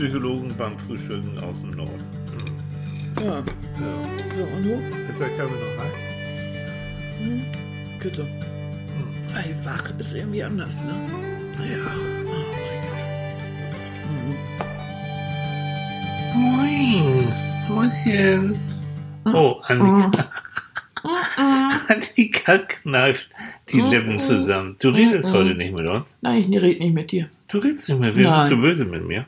Psychologen beim Frühstücken aus dem Norden. Hm. Ja. Ja. So, und du? Ist der Kaffee noch heiß? Bitte. Ey, wach ist irgendwie anders, ne? Ja. Oh Moin. Mäuschen. Oh, Annika. Annika kneift die Lippen zusammen. Du redest heute nicht mit uns. Nein, ich rede nicht mit dir. Du redest nicht mit mir. Nein. Bist du böse mit mir?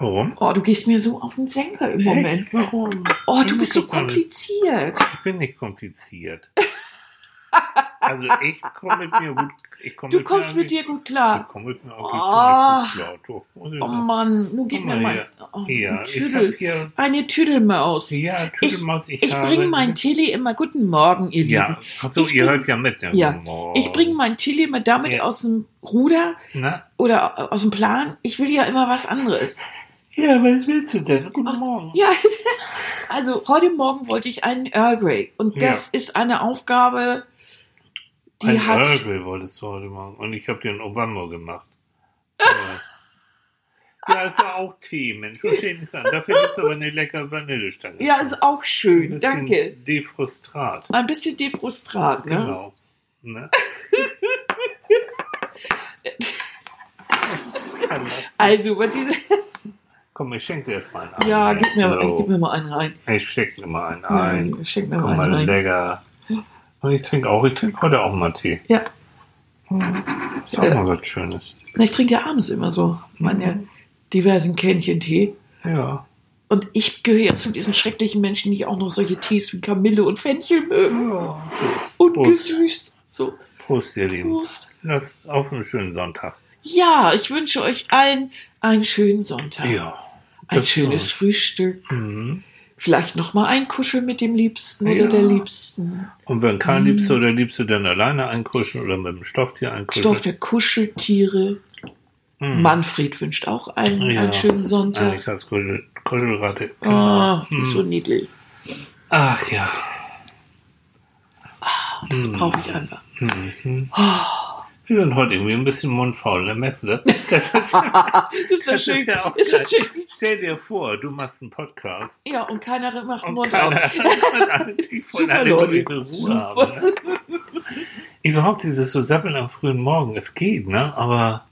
Ja. Warum? Oh, du gehst mir so auf den Senker im Moment. Hey, warum? Oh, du bist so kompliziert. Ich bin nicht kompliziert. Also ich komme mit mir gut. Ich komm Du kommst mir mit dir gut Ich klar. komme mit mir auch Oh. gut klar. Ich Oh. Mann, nun gib mir mal oh, ich Tüdel. Eine Tüdelmaus. Ja, Tüdelmaus, ich, ich habe... bringe mein Tilly immer guten Morgen, ihr Ja, Lieben. achso, Ich ihr bring- hört ja mit. Ja, Oh. ich bringe mein Tilly immer damit Ja. aus dem Ruder Na? oder aus dem Plan. Ich will ja immer was anderes. Ja, was willst du denn? Guten Morgen. Ja, also heute Morgen wollte ich einen Earl Grey und das ist eine Aufgabe, die Ein hat. Earl Grey wolltest du heute machen. Und ich habe dir einen Obama gemacht. Ja, ja ist ja auch Tee, Mensch. Verstehe nichts an. Dafür gibt es aber eine leckere Vanillestange. Ja, ist auch Ein schön, bisschen danke. Defrustrat. Ein bisschen defrustrat, ne? Genau. Ne? Also, was diese. Komm, ich schenke dir erstmal einen ein. Ja, gib mir, So. gib mir mal einen rein. Ich schenke dir mal einen ein. Nein, schenk mir Guck mal mal, einen rein. lecker. Und ich trinke auch, ich trinke heute auch mal Tee. Ja, Ist auch mal was Schönes. Ich trinke ja abends immer so meine diversen Kännchen Tee. Ja. Und ich gehöre jetzt zu diesen schrecklichen Menschen, die auch noch solche Tees wie Kamille und Fenchel mögen. ja. Und Prost. gesüßt. So, Prost, ihr Lieben. Prost. Lass auf einen schönen Sonntag. Ja, ich wünsche euch allen einen schönen Sonntag. Ja. Ein schönes. Frühstück. Mhm. Vielleicht noch mal ein Kuschel mit dem Liebsten Ja. oder der Liebsten. Und wenn kein Mhm. Liebster oder Liebste dann alleine einkuscheln oder mit dem Stofftier einkuscheln. Stoff der Kuscheltiere. Mhm. Manfred wünscht auch einen, Ja. einen schönen Sonntag. Annikas Kuschel, Kuschelratte. Genau. Ah, ist Mhm. so niedlich. Ach ja. Das Mhm. brauche ich einfach. Mhm. Oh, Wir sind heute irgendwie ein bisschen mundfaul, ne? merkst du das? Das ist, das das schön. ist ja auch ist. Stell dir vor, du machst einen Podcast Ja, und keiner macht und Mund keiner, auf. wollen Super, alle ihre Ruhe haben. Ne? Überhaupt dieses so Sappeln am frühen Morgen, es geht, ne? Aber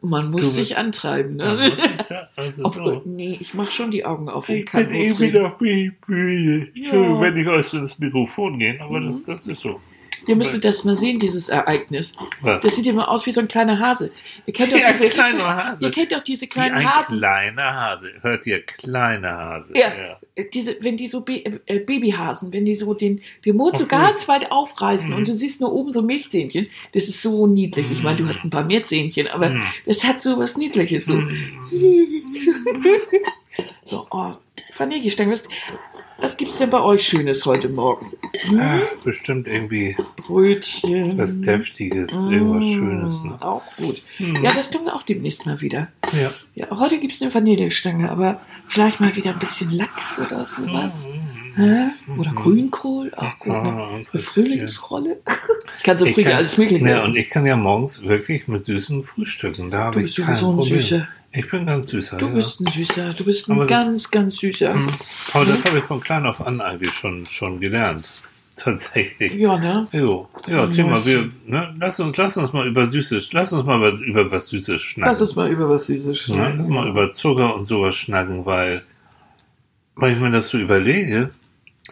Man muss Du sich bist- antreiben. Ne? muss ich da, also Auf, so. Nee, ich mache schon die Augen auf Ich kann bin eh wieder müde. Entschuldigung, Ja. wenn ich aus das Mikrofon gehen, aber Mhm. das, das ist so. Ihr müsstet das mal sehen, dieses Ereignis. Was? Das sieht immer aus wie so ein kleiner Hase. Ihr kennt doch ja, diese, kleiner Hase. ihr kennt doch diese Wie kleinen ein Hasen. kleiner Hase. Hört ihr, kleiner Hase. Ja. Diese, wenn die so äh, Babyhasen, wenn die so den, den Mund so Ach, ganz weit aufreißen Mhm. und du siehst nur oben so Milchzähnchen, das ist so niedlich. Ich meine, du hast ein paar mehr Zähnchen, aber Mhm. das hat so was Niedliches. So, Mhm. so oh, Vanillestangen, was, was gibt's denn bei euch Schönes heute Morgen? Ah, bestimmt irgendwie Brötchen. was Deftiges, irgendwas Schönes. Ne? Auch gut. Mhm. Ja, das tun wir auch demnächst mal wieder. Ja. Ja, heute gibt's eine Vanillestange, aber vielleicht mal wieder ein bisschen Lachs oder sowas. Hä? Oder Mhm. Grünkohl, auch gut. Ah, Ne? Frühlingsrolle. Ich kann so früh kann- alles Mögliche Ja, und ich kann ja morgens wirklich mit süßen Frühstücken. Da habe bist ich kein Problem. Süßer. Ich bin ganz süßer. Du ja. bist ein Süßer. Du bist ein Aber das- ganz, ganz Süßer. Mhm. Aber das habe ich von klein auf an eigentlich schon, schon gelernt. Tatsächlich. Ja, ne? Jo. Ja, Ja, erzähl mal, wir, ne, lass uns, lass uns mal über Süßes, lass uns mal über was Süßes schnacken. Lass uns mal über was Süßes Ne? schneiden. Lass mal über Zucker und sowas schnacken, weil, weil ich mir das so überlege,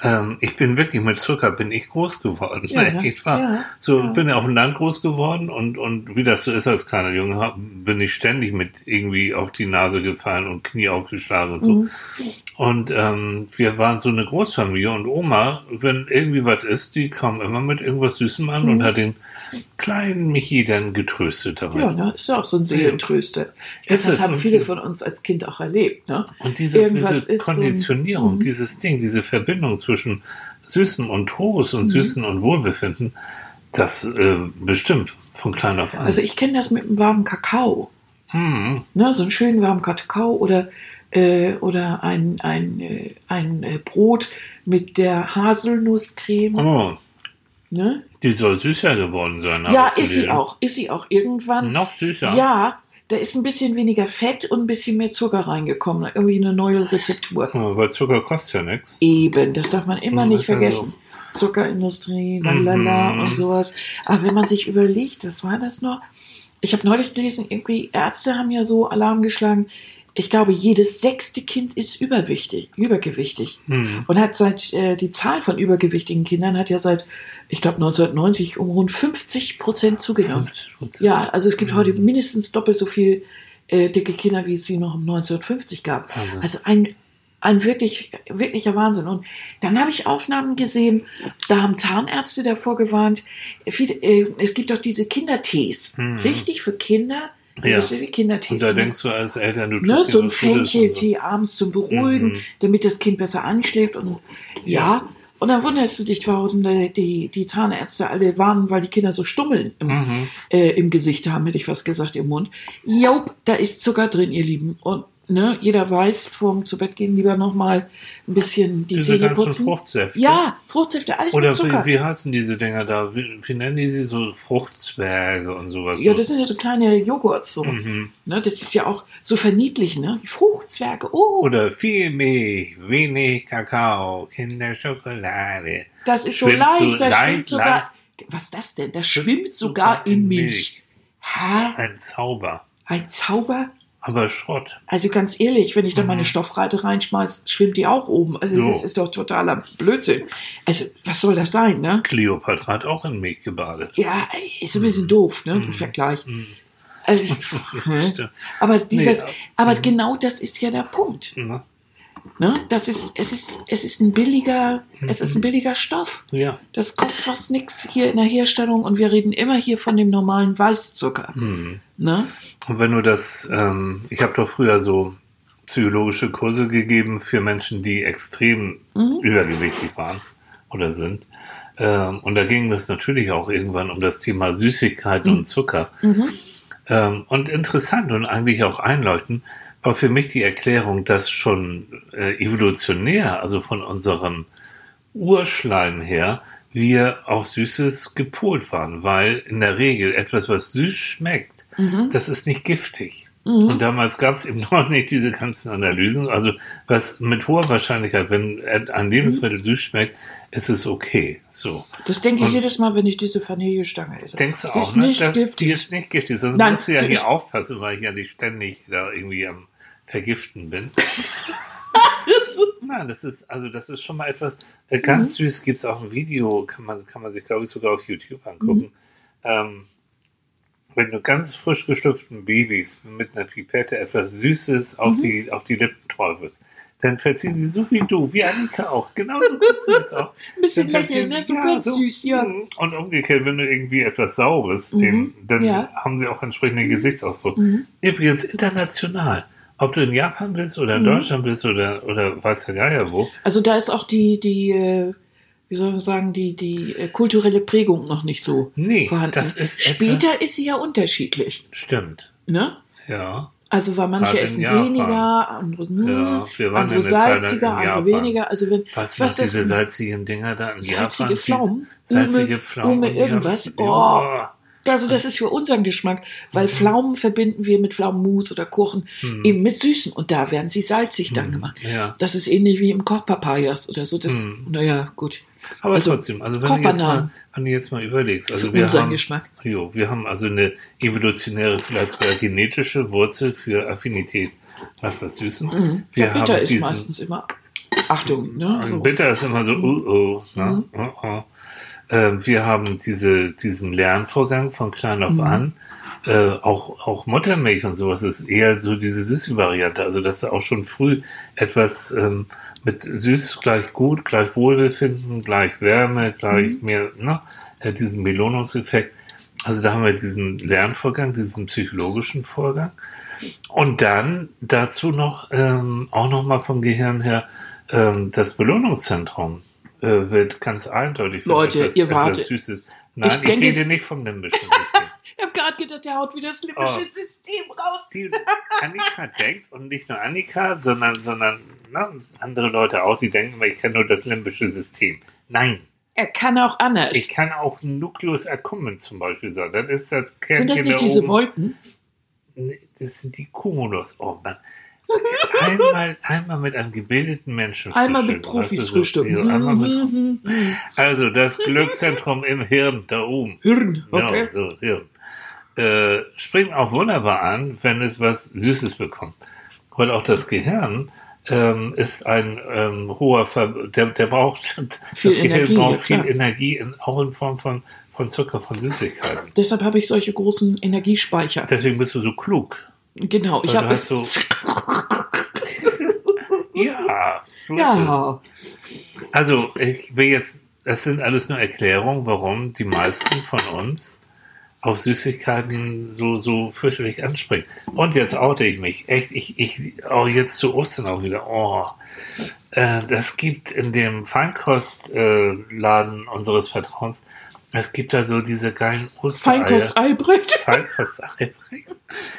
ähm, ich bin wirklich mit Zucker bin ich groß geworden. Ja, ne? ich war Ja, so, ja. bin ja auf dem Land groß geworden und, und wie das so ist als kleiner Junge, bin ich ständig mit irgendwie auf die Nase gefallen und Knie aufgeschlagen und so. Mhm. Und ähm, wir waren so eine Großfamilie und Oma, wenn irgendwie was ist, die kam immer mit irgendwas Süßem an und hat den kleinen Michi dann getröstet damit. Mhm. Ja, ne? Ist ja auch so ein Seelentröster. Ja, das haben viele von uns als Kind auch erlebt, ne? Und diese, diese ist so ein- Konditionierung, Mhm. dieses Ding, diese Verbindung zwischen Süßem und Mhm. und Süßen und Wohlbefinden, das äh, bestimmt von klein auf an. Also ich kenne das mit einem warmen Kakao. hm, Ne? So einen schönen warmen Kakao oder, äh, oder ein, ein, äh, ein äh, Brot mit der Haselnusscreme. oh, Ne? die soll süßer geworden sein. Ja, ist sie auch. Ist sie auch irgendwann. Noch süßer. Ja, da ist ein bisschen weniger Fett und ein bisschen mehr Zucker reingekommen. Irgendwie eine neue Rezeptur. Ja, weil Zucker kostet ja nichts. Eben, das darf man immer nicht ist ja vergessen. Zuckerindustrie, lalala Mhm. und sowas. Aber wenn man sich überlegt, was war das noch? Ich habe neulich gelesen, irgendwie Ärzte haben ja so Alarm geschlagen. Ich glaube, jedes sechste Kind ist überwichtig, übergewichtig. Hm. Und hat seit, äh, die Zahl von übergewichtigen Kindern hat ja seit, ich glaube, 1990 um rund 50 Prozent zugenommen. 50%. Ja, also es gibt Mhm. heute mindestens doppelt so viel äh, dicke Kinder, wie es sie noch um 1950 gab. Wahnsinn. Also ein, ein wirklich, wirklicher Wahnsinn. Und dann habe ich Aufnahmen gesehen, da haben Zahnärzte davor gewarnt, viele, äh, es gibt doch diese Kindertees, Mhm. richtig für Kinder, Ja. Du, wie Kindertees. Und da ne? denkst du als Eltern, du tust ne, so ein und so. Fencheltee abends zum Beruhigen, Mhm. damit das Kind besser anschläft und ja. Und dann wunderst du dich, warum die, die, die Zahnärzte alle warnen, weil die Kinder so Stummeln im, Mhm. äh, im Gesicht haben, hätte ich was gesagt, im Mund. Jop, da ist Zucker drin, ihr Lieben. Und ne, jeder weiß, vorm zu Bett gehen lieber nochmal ein bisschen die Diese Zähne ganzen putzen. Fruchtsäfte. Ja, Fruchtsäfte, alles Oder mit Zucker. wie, wie heißen diese Dinger da? Wie, wie nennen die sie so? Fruchtzwerge und sowas. ja, das sind ja so kleine Joghurts. So. Mhm. Ne, das ist ja auch so verniedlich, ne? Die Fruchtzwerge, oh, Oder viel Milch, wenig Kakao, Kinderschokolade. das ist so schwimmt leicht, leicht, schwimmt sogar. Was ist das denn? Das schwimmt sogar in Milch. Hä? Ein Zauber. Ein Zauber? Aber Schrott. Also ganz ehrlich, wenn ich da meine Stoffreite reinschmeiß, schwimmt die auch oben. Also Mhm. So. das ist doch totaler Blödsinn. Also was soll das sein, ne? Kleopatra hat auch in Milch gebadet. Ja, ist ein bisschen doof, ne? Im Mhm. Vergleich. Mhm. Also, aber dieses, Nee, aber mhm. genau das ist ja der Punkt. Ne? Ne? Das ist, es ist, es ist ein billiger, es ist ein Mhm. billiger Stoff. Ja. Das kostet fast nichts hier in der Herstellung und wir reden immer hier von dem normalen Weißzucker. Mhm. Ne? Und wenn du das, ähm, ich habe doch früher so psychologische Kurse gegeben für Menschen, die extrem Mhm. übergewichtig waren oder sind. Ähm, und da ging es natürlich auch irgendwann um das Thema Süßigkeiten Mhm. und Zucker. Mhm. Ähm, und interessant und eigentlich auch einleuchtend war für mich die Erklärung, dass schon äh, evolutionär, also von unserem Urschleim her, wir auf Süßes gepolt waren, weil in der Regel etwas, was süß schmeckt, Mhm. das ist nicht giftig. Mhm. Und damals gab es eben noch nicht diese ganzen Analysen. Also was mit hoher Wahrscheinlichkeit, wenn ein Lebensmittel süß schmeckt, ist es okay. So. Das denke ich Und- jedes Mal, wenn ich diese Vanillestange esse. Denkst du Die auch, ist ne? nicht Das, giftig. die ist nicht giftig. Sonst Nein, musst du ja die hier aufpassen, weil ich ja nicht ständig da irgendwie am Vergiften bin. Nein, das ist, also das ist schon mal etwas, äh, ganz Mhm. süß gibt es auch ein Video, kann man, kann man sich, glaube ich, sogar auf YouTube angucken. Mhm. Ähm, wenn du ganz frisch geschlüpften Babys mit einer Pipette etwas Süßes auf, Mhm. die, auf die Lippen träufelst, dann verziehen sie so wie du, wie Annika auch. Genauso kannst du jetzt auch. Ein bisschen lächeln, ne? So ganz süß, ja. Mhm. Und umgekehrt, wenn du irgendwie etwas Saures, Mhm. dem, dann Ja. haben sie auch entsprechenden Gesichtsausdruck. Mhm. Übrigens international. Ob du in Japan bist oder in Mhm. Deutschland bist oder, oder weiß der Geier wo. Also da ist auch die, die, äh, wie soll man sagen, die, die äh, kulturelle Prägung noch nicht so Nee, vorhanden. das ist Später ist sie ja unterschiedlich. Stimmt. Ne? Ja. Also weil manche essen weniger, andere nur, Ja, wir waren andere Zeit lang salziger, andere weniger. Also wenn Was, was diese salzigen Dinger da in salzige Japan? Pflaumen, Salzige Ume- Pflaumen. Ume haben- irgendwas. Oh. Also das ist für unseren Geschmack, weil Pflaumen verbinden wir mit Pflaumenmus oder Kuchen Hm. eben mit Süßem und da werden sie salzig dann Hm. gemacht. Ja. Das ist ähnlich wie im Kochpapayas oder so. Das, Hm. naja, gut. Aber Also, trotzdem, also wenn du, jetzt mal, wenn du jetzt mal überlegst, also Für wir unseren haben, Geschmack. jo, wir haben also eine evolutionäre, vielleicht sogar genetische Wurzel für Affinität nach was Süßem. Mhm. Wir Ja, bitter haben ist diesen- meistens immer. Achtung, ne? Also So. Bitter ist immer so, uh, oh, ne? Mhm. oh, oh. Äh, wir haben diese, diesen Lernvorgang von klein auf Mhm. an. Äh, auch, auch Muttermilch und sowas ist eher so diese süße Variante. Also, dass du auch schon früh etwas ähm, mit süß gleich gut, gleich Wohlbefinden, gleich Wärme, gleich Mhm. mehr, ne? Äh, diesen Belohnungseffekt. Also, da haben wir diesen Lernvorgang, diesen psychologischen Vorgang. Und dann dazu noch, ähm, auch nochmal vom Gehirn her, ähm, das Belohnungszentrum äh, wird ganz eindeutig Leute, etwas, ihr wartet. Süßes. Nein, Ich ich, denke- rede nicht vom limbischen System. Ich habe gerade gedacht, der haut wieder das limbische Oh. System raus. Die Annika denkt, und nicht nur Annika, sondern, sondern ne, andere Leute auch, die denken ich kenne nur das limbische System. Nein, Er kann auch anders. ich kann auch Nucleus accumbens zum Beispiel sagen. Das ist das Sind das nicht da diese. Wolken? Das sind die Cumulus. Oh Mann. Einmal, einmal mit einem gebildeten Menschen Einmal mit Profis frühstücken. einmal mit, also das Glückszentrum im Hirn, da oben. Hirn, okay. Ja, so, Hirn. Äh, springt auch wunderbar an, wenn es was Süßes bekommt. Weil auch das Gehirn ähm, ist ein ähm, hoher, Ver der, der braucht, Viel das Gehirn Energie, braucht viel klar. Energie, in, auch in Form von, von Zucker, von Süßigkeiten. Deshalb habe ich solche großen Energiespeicher. Deswegen bist du so klug. Genau, ich Weil du habe. so- Ja. ja, Also, ich will jetzt, das sind alles nur Erklärungen, warum die meisten von uns auf Süßigkeiten so, so fürchterlich anspringen. Und jetzt oute ich mich. Echt, ich, ich, auch jetzt zu Ostern auch wieder. Oh, äh, das gibt in dem Feinkostladen äh, unseres Vertrauens, es gibt da so diese geilen Ostereier. Feinkost-Eibrett. Feinkosteier.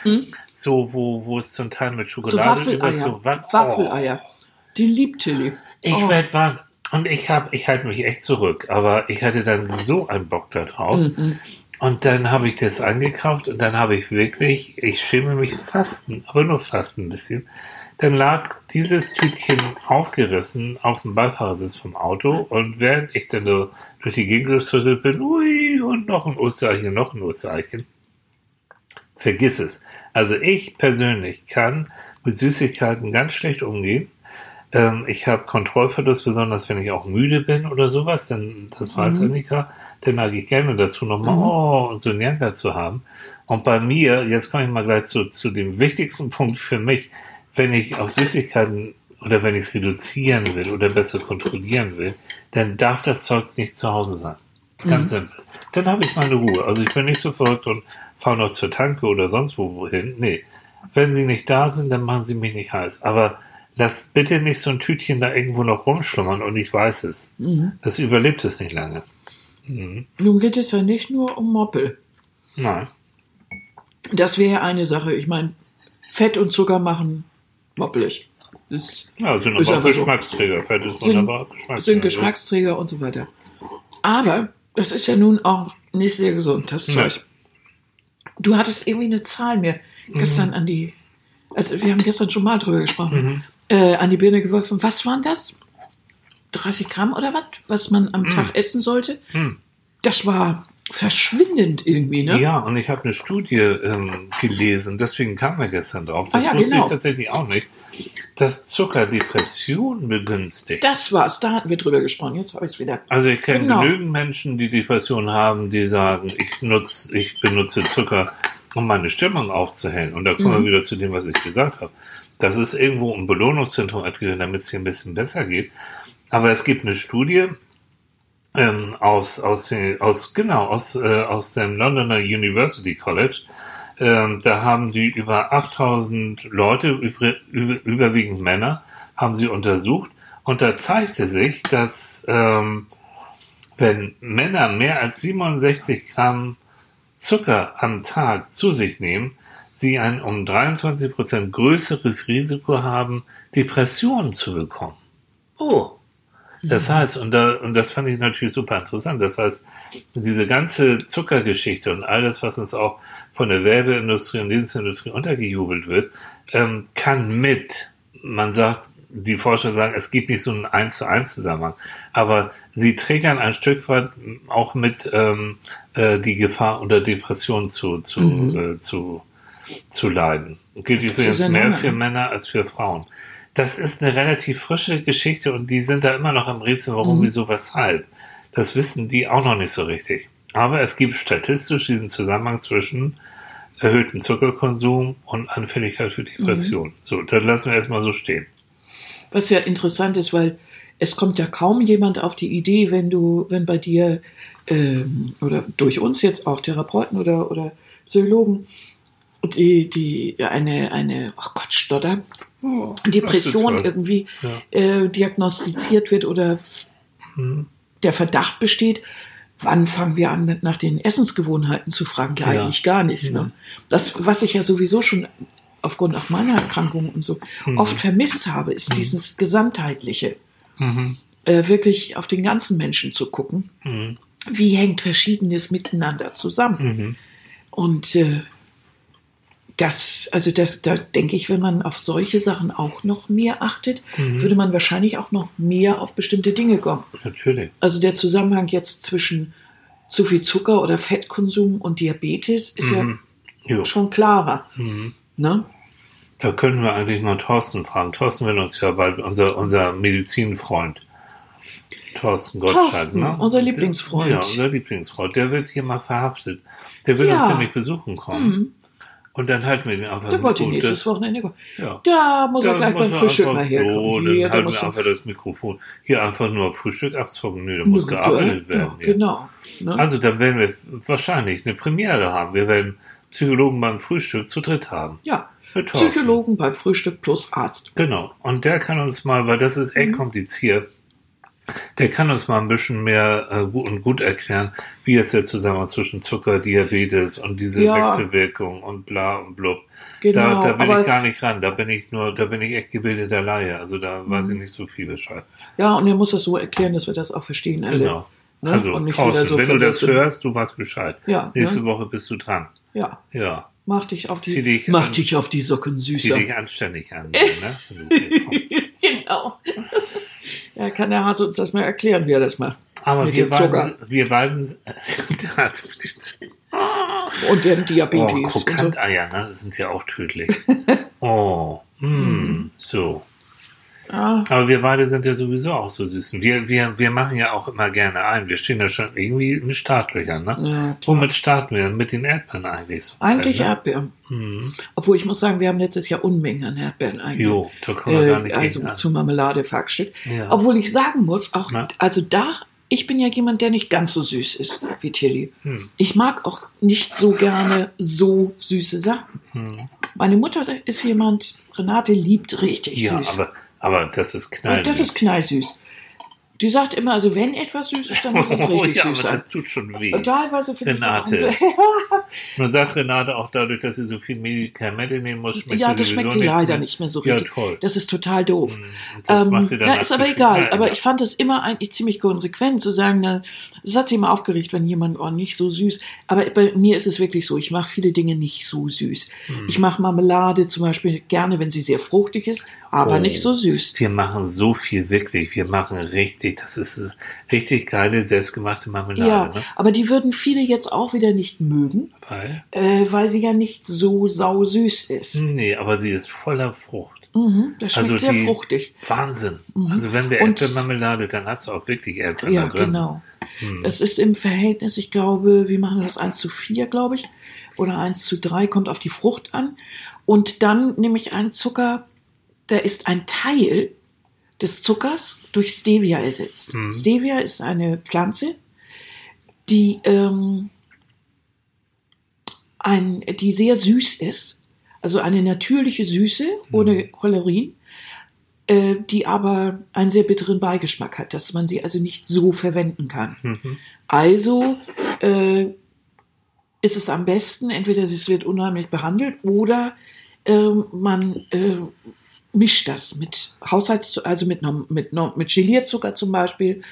Hm? So, wo, wo es zum Teil mit So Schokolade Waffeleier. so Wa- Oh. Waffeleier. Die liebt Tilly. Ich Oh. werd was. Und ich hab, ich halte mich echt zurück, aber ich hatte dann so einen Bock da drauf. Mhm. Und dann habe ich das angekauft und dann habe ich wirklich, ich schäme mich fast, aber nur fast ein bisschen. Dann lag dieses Tütchen aufgerissen auf dem Beifahrersitz vom Auto und während ich dann so durch die Gegend geschüttelt bin, ui, und noch ein Ostereichen, noch ein Ostereichen. Vergiss es. Also ich persönlich kann mit Süßigkeiten ganz schlecht umgehen. Ähm, ich habe Kontrollverlust, besonders wenn ich auch müde bin oder sowas, denn das weiß Mhm. Annika, dann neige ich gerne dazu, nochmal, Mhm. oh, und so einen Janker zu haben. Und bei mir, jetzt komme ich mal gleich zu, zu dem wichtigsten Punkt für mich, wenn ich auf Süßigkeiten oder wenn ich es reduzieren will oder besser kontrollieren will, dann darf das Zeugs nicht zu Hause sein. Ganz simpel. Dann habe ich meine Ruhe. Also ich bin nicht so verrückt und fahre noch zur Tanke oder sonst wo wohin. Nee. Wenn sie nicht da sind, dann machen sie mich nicht heiß. Aber lasst bitte nicht so ein Tütchen da irgendwo noch rumschlummern und ich weiß es. Mhm. Das überlebt es nicht lange. Mhm. Nun geht es ja nicht nur um Moppel. Nein. Das wäre eine Sache. Ich meine, Fett und Zucker machen moppelig. Das Ja, sind aber einfach so. Geschmacksträger. Fett ist Sind- wunderbar. Geschmacksträger. sind Geschmacksträger und so weiter. Aber das ist ja nun auch nicht sehr gesund, das Nee. Zeug. Du hattest irgendwie eine Zahl mir gestern Mhm. an die, also wir haben gestern schon mal drüber gesprochen, äh, an die Birne geworfen. Was waren das? 30 Gramm oder was, was man am Tag essen sollte? Mhm. Das war verschwindend irgendwie, ne? Ja, und ich habe eine Studie ähm, gelesen, deswegen kam er gestern drauf. Das Ah ja, wusste genau. ich tatsächlich auch nicht, dass Zucker Depression begünstigt. Das war's, da hatten wir drüber gesprochen. Jetzt habe ich es wieder. Also ich kenne Genau. genügend Menschen, die Depression haben, die sagen, ich nutze, ich benutze Zucker, um meine Stimmung aufzuhellen. Und da kommen Mhm. wir wieder zu dem, was ich gesagt habe. Das ist irgendwo ein Belohnungszentrum damit es hier ein bisschen besser geht. Aber es gibt eine Studie ähm, aus, aus, aus, genau, aus, äh, aus dem Londoner University College. Ähm, da haben die über 8000 Leute, über, überwiegend Männer, haben sie untersucht. Und da zeigte sich, dass ähm, wenn Männer mehr als 67 Gramm Zucker am Tag zu sich nehmen, sie ein um 23 Prozent größeres Risiko haben, Depressionen zu bekommen. Oh. Das heißt, und, da, und das fand ich natürlich super interessant, das heißt, diese ganze Zuckergeschichte und alles, was uns auch von der Werbeindustrie und Lebensmittelindustrie untergejubelt wird, ähm, kann mit, man sagt, die Forscher sagen, es gibt nicht so einen 1 zu 1 Zusammenhang, aber sie triggern ein Stück weit auch mit ähm, äh, die Gefahr unter Depression zu, zu, Mhm. äh, zu, zu leiden. Gilt Das übrigens mehr für ne? Männer als für Frauen. Das ist eine relativ frische Geschichte und die sind da immer noch am Rätsel, warum, Mhm. wieso, weshalb. Das wissen die auch noch nicht so richtig. Aber es gibt statistisch diesen Zusammenhang zwischen erhöhten Zuckerkonsum und Anfälligkeit für Depression. Mhm. So, dann lassen wir erstmal so stehen. Was ja interessant ist, weil es kommt ja kaum jemand auf die Idee, wenn du, wenn bei dir ähm, oder durch uns jetzt auch Therapeuten oder, oder Psychologen, die, die eine, eine, oh Gott, Stotter, Depression irgendwie Ja. äh, diagnostiziert wird oder Hm. der Verdacht besteht, wann fangen wir an, nach den Essensgewohnheiten zu fragen? Ja, Ja. eigentlich gar nicht. Ne? Das, was ich ja sowieso schon aufgrund auch meiner Erkrankung und so Mhm. oft vermisst habe, ist dieses Gesamtheitliche. Mhm. Äh, wirklich auf den ganzen Menschen zu gucken. Mhm. Wie hängt Verschiedenes miteinander zusammen? Mhm. Und äh, das, also das, da denke ich, wenn man auf solche Sachen auch noch mehr achtet, Mhm. würde man wahrscheinlich auch noch mehr auf bestimmte Dinge kommen. Natürlich. Also der Zusammenhang jetzt zwischen zu viel Zucker oder Fettkonsum und Diabetes ist Mhm. Jo. ja schon klarer. Mhm. Ne? Da können wir eigentlich mal Thorsten fragen. Thorsten will uns ja bald, unser, unser Medizinfreund. Thorsten Gottschalk, Thorsten, ne? unser Lieblingsfreund. Ja, unser Lieblingsfreund. Der wird hier mal verhaftet. Der will Ja. uns nämlich besuchen kommen. Und dann halten wir ihn einfach Der wollte gut, nächstes Wochenende kommen. Ja. Da muss er Da gleich muss beim er Frühstück mal herkommen. So, dann da halten wir er- einfach das Mikrofon. Hier einfach nur Frühstück abzocken. Nö, da muss gearbeitet werden. Ja, genau. Ne? Also dann werden wir wahrscheinlich eine Premiere haben. Wir werden Psychologen beim Frühstück zu dritt haben. ja. Psychologen beim Frühstück plus Arzt. Genau. Und der kann uns mal, weil das ist echt Mhm. kompliziert, der kann uns mal ein bisschen mehr äh, gut und gut erklären, wie ist der Zusammenhang zwischen Zucker, Diabetes und diese Ja. Wechselwirkung und bla und blub. Genau, da, da bin ich gar nicht ran. Da bin ich nur, da bin ich echt gebildeter Laie. Also da weiß Mhm. ich nicht so viel Bescheid. ja, und er muss das so erklären, dass wir das auch verstehen alle. Genau. Ne? Also, Und nicht Thorsten, wieder so wenn du das hörst, du weißt Bescheid. Ja, Nächste ne? Woche bist du dran. Ja, Ja. mach dich auf die, Zieh dich mach an- dich auf die Socken Zieh süßer. dich anständig an. Ne? Genau. Ja, kann der Hase uns das mal erklären, wie er das macht. Aber Mit wir dem Zucker. beiden, wir beiden, der Und Oh, Diabetes. so. Krokanteier, ne? Das sind ja auch tödlich. Oh, mm, so. Ah, Aber wir beide sind ja sowieso auch so süß. Wir, wir, wir machen ja auch immer gerne ein. Wir stehen ja schon irgendwie in Startlöchern, ne? ja. Womit starten wir? Mit den Erdbeeren eigentlich? So Eigentlich ne? Erdbeeren. Mhm. Obwohl ich muss sagen, wir haben letztes Jahr Unmengen an Erdbeeren eigentlich. Jo, da kommen wir gar Äh, nicht also gegen zu Marmelade verstückt. Ja. Obwohl ich sagen muss, auch, Na? also da, ich bin ja jemand, der nicht ganz so süß ist wie Tilly. Hm. Ich mag auch nicht so gerne so süße Sachen. Hm. Meine Mutter ist jemand, Renate liebt richtig Ja, süß. aber, aber das ist knall. Und das ist knallsüß. Die sagt immer, also wenn etwas süß ist, dann muss es richtig oh, ja, süß sein. das tut schon weh. Teilweise finde ich das Nun sagt Renate auch dadurch, dass sie so viel Medikamente nehmen muss, schmeckt Ja, sie das schmeckt sie leider mehr. nicht mehr so Ja, richtig. toll. Das ist total doof. Und das Ähm, macht sie dann na, ist aber egal. Ja, aber ja. ich fand es immer eigentlich ziemlich konsequent zu sagen, na, das hat sie immer aufgeregt, wenn jemand, oh, nicht so süß. Aber bei mir ist es wirklich so, ich mache viele Dinge nicht so süß. Hm. Ich mache Marmelade zum Beispiel gerne, wenn sie sehr fruchtig ist, aber Oh. nicht so süß. Wir machen so viel wirklich. Wir machen richtig, das ist richtig geile, selbstgemachte Marmelade. Ja, Ne? aber die würden viele jetzt auch wieder nicht mögen, Weil? äh, weil sie ja nicht so sau süß ist. Nee, aber sie ist voller Frucht. Mhm, das schmeckt Also sehr fruchtig. Wahnsinn. Mhm. Also wenn wir Erdbeermarmelade, dann hast du auch wirklich Erdbeeren Ja, drin. genau. Hm. Es ist im Verhältnis, ich glaube, wie machen wir das? 1 zu 4, glaube ich. Oder 1 zu 3, kommt auf die Frucht an. Und dann nehme ich einen Zucker, der ist ein Teil des Zuckers durch Stevia ersetzt. Mhm. Stevia ist eine Pflanze, die, ähm, ein, die sehr süß ist. Also eine natürliche Süße ohne Cholesterin, äh, die aber einen sehr bitteren Beigeschmack hat, dass man sie also nicht so verwenden kann. Mhm. Also äh, ist es am besten, entweder es wird unheimlich behandelt oder ähm, man mischt das mit Haushalts, also mit, mit, mit Gelierzucker zum Beispiel,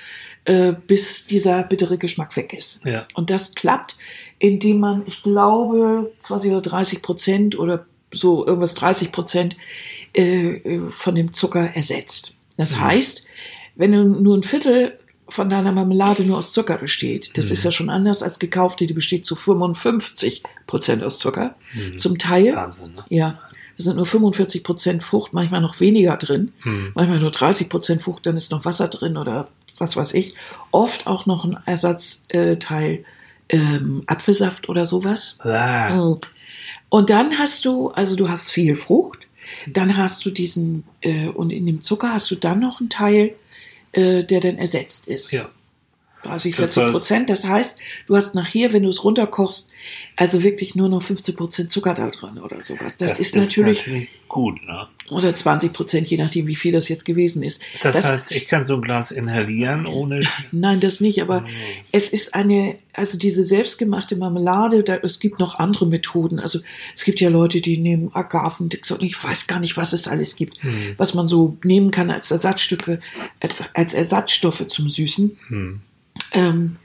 äh, bis dieser bittere Geschmack weg ist. Ja. Und das klappt, indem man, ich glaube, 20 oder 30 Prozent oder so irgendwas 30 Prozent äh, äh, von dem Zucker ersetzt. Das Mhm. heißt, wenn du nur ein Viertel von deiner Marmelade nur aus Zucker besteht, das Mhm. ist ja schon anders als gekaufte, die besteht zu 55 Prozent aus Zucker. Mhm. Zum Teil, Wahnsinn, ne? ja, da sind nur 45 Prozent Frucht, manchmal noch weniger drin, Hm. manchmal nur 30 Prozent Frucht, dann ist noch Wasser drin oder was weiß ich. Oft auch noch ein Ersatzteil ähm, Apfelsaft oder sowas. Ah, Mm. Und dann hast du, also du hast viel Frucht, dann hast du diesen, äh, und in dem Zucker hast du dann noch einen Teil, äh, der dann ersetzt ist. ja. 30, Das 40 heißt- Prozent. Das heißt, du hast nachher, wenn du es runterkochst, also wirklich nur noch 15 Prozent Zucker da drin oder sowas. Das, ist, natürlich, gut, ne? oder 20 Prozent, je nachdem, wie viel das jetzt gewesen ist. Das, heißt, ich kann so ein Glas inhalieren ohne. Nein, das nicht, aber Mhm. es ist eine, also diese selbstgemachte Marmelade, da, es gibt noch andere Methoden. Also es gibt ja Leute, die nehmen Agavendix und ich weiß gar nicht, was es alles gibt, Hm. was man so nehmen kann als Ersatzstücke, als- als Ersatzstoffe zum Süßen, Hm. Ähm,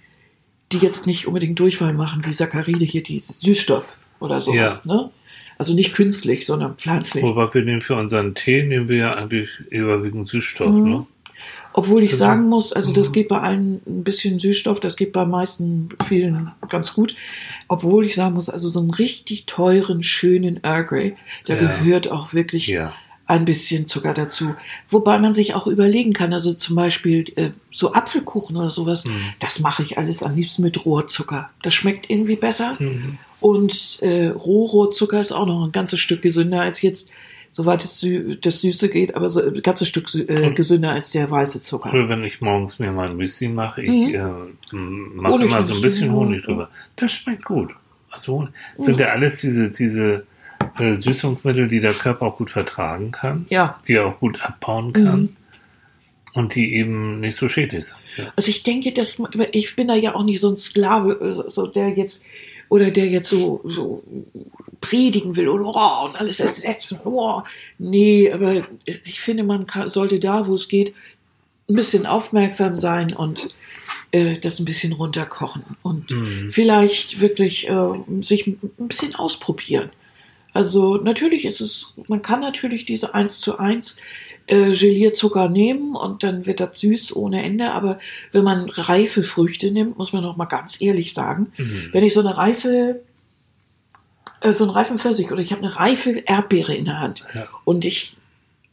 die jetzt nicht unbedingt Durchfall machen, wie Saccharide hier, dieses Süßstoff oder sowas. Ne? Also nicht künstlich, sondern pflanzlich. Wobei wir nehmen für unseren Tee, nehmen wir ja eigentlich überwiegend Süßstoff, Mhm. ne? Obwohl ich Das- sagen muss, also das Mhm. geht bei allen ein bisschen Süßstoff, das geht bei meisten vielen ganz gut. Obwohl ich sagen muss, also so einen richtig teuren, schönen Earl Grey, da Ja. gehört auch wirklich Ja. Ein bisschen Zucker dazu. Wobei man sich auch überlegen kann, also zum Beispiel äh, so Apfelkuchen oder sowas, Mhm. das mache ich alles am liebsten mit Rohrzucker. Das schmeckt irgendwie besser. Mhm. Und äh, Rohrohrzucker ist auch noch ein ganzes Stück gesünder als jetzt, soweit es Sü das Süße geht, aber so ein ganzes Stück äh, gesünder als der weiße Zucker. Wenn ich morgens mir mal ein Müsli mache, ich Mhm. äh, mache immer so ein bisschen. Honig drüber. Das schmeckt gut. Also Honig. sind ja alles diese, diese äh, Süßungsmittel, die der Körper auch gut vertragen kann, Ja. die er auch gut abbauen kann Mhm. und die eben nicht so schädlich sind. Ja. Also ich denke, dass ich bin da ja auch nicht so ein Sklave, äh, so- so der jetzt oder der jetzt so so predigen will und, oh, und alles ersetzen. Oh. Nee, aber ich finde, man kann, sollte da, wo es geht, ein bisschen aufmerksam sein und äh, das ein bisschen runterkochen und Mhm. vielleicht wirklich äh, sich ein bisschen ausprobieren. Also natürlich ist es, man kann natürlich diese 1 zu 1 äh, Gelierzucker nehmen und dann wird das süß ohne Ende, aber wenn man reife Früchte nimmt, muss man noch mal ganz ehrlich sagen, Mhm. wenn ich so eine reife äh, so einen reifen Pfirsich oder ich habe eine reife Erdbeere in der Hand Ja. und ich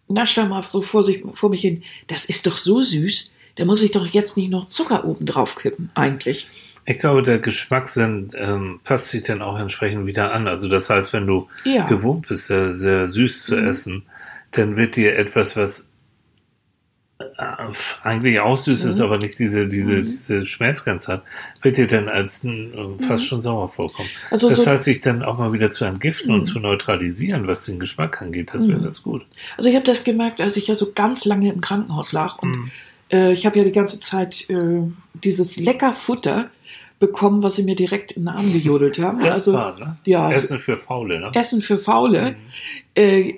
nasche da mal so vor, sich, vor mich hin, das ist doch so süß, da muss ich doch jetzt nicht noch Zucker oben drauf kippen, eigentlich. Ich glaube, der Geschmackssinn ähm, passt sich dann auch entsprechend wieder an. Also das heißt, wenn du Ja. gewohnt bist, sehr, sehr süß zu Mhm. essen, dann wird dir etwas, was äh, eigentlich auch süß ist, Mhm. aber nicht diese, diese, Mhm. diese Schmerzgrenze hat, wird dir dann als äh, fast schon sauer vorkommen. Also das so, heißt, sich dann auch mal wieder zu entgiften und Mhm. zu neutralisieren, was den Geschmack angeht, das wäre Mhm. ganz gut. Also ich habe das gemerkt, als ich ja so ganz lange im Krankenhaus lag und Mhm. äh, ich habe ja die ganze Zeit äh, dieses lecker Futter bekommen, was sie mir direkt im Namen gejodelt haben. Das also war, ne? ja, Essen für Faule, ne? Essen für Faule. Mhm. Äh,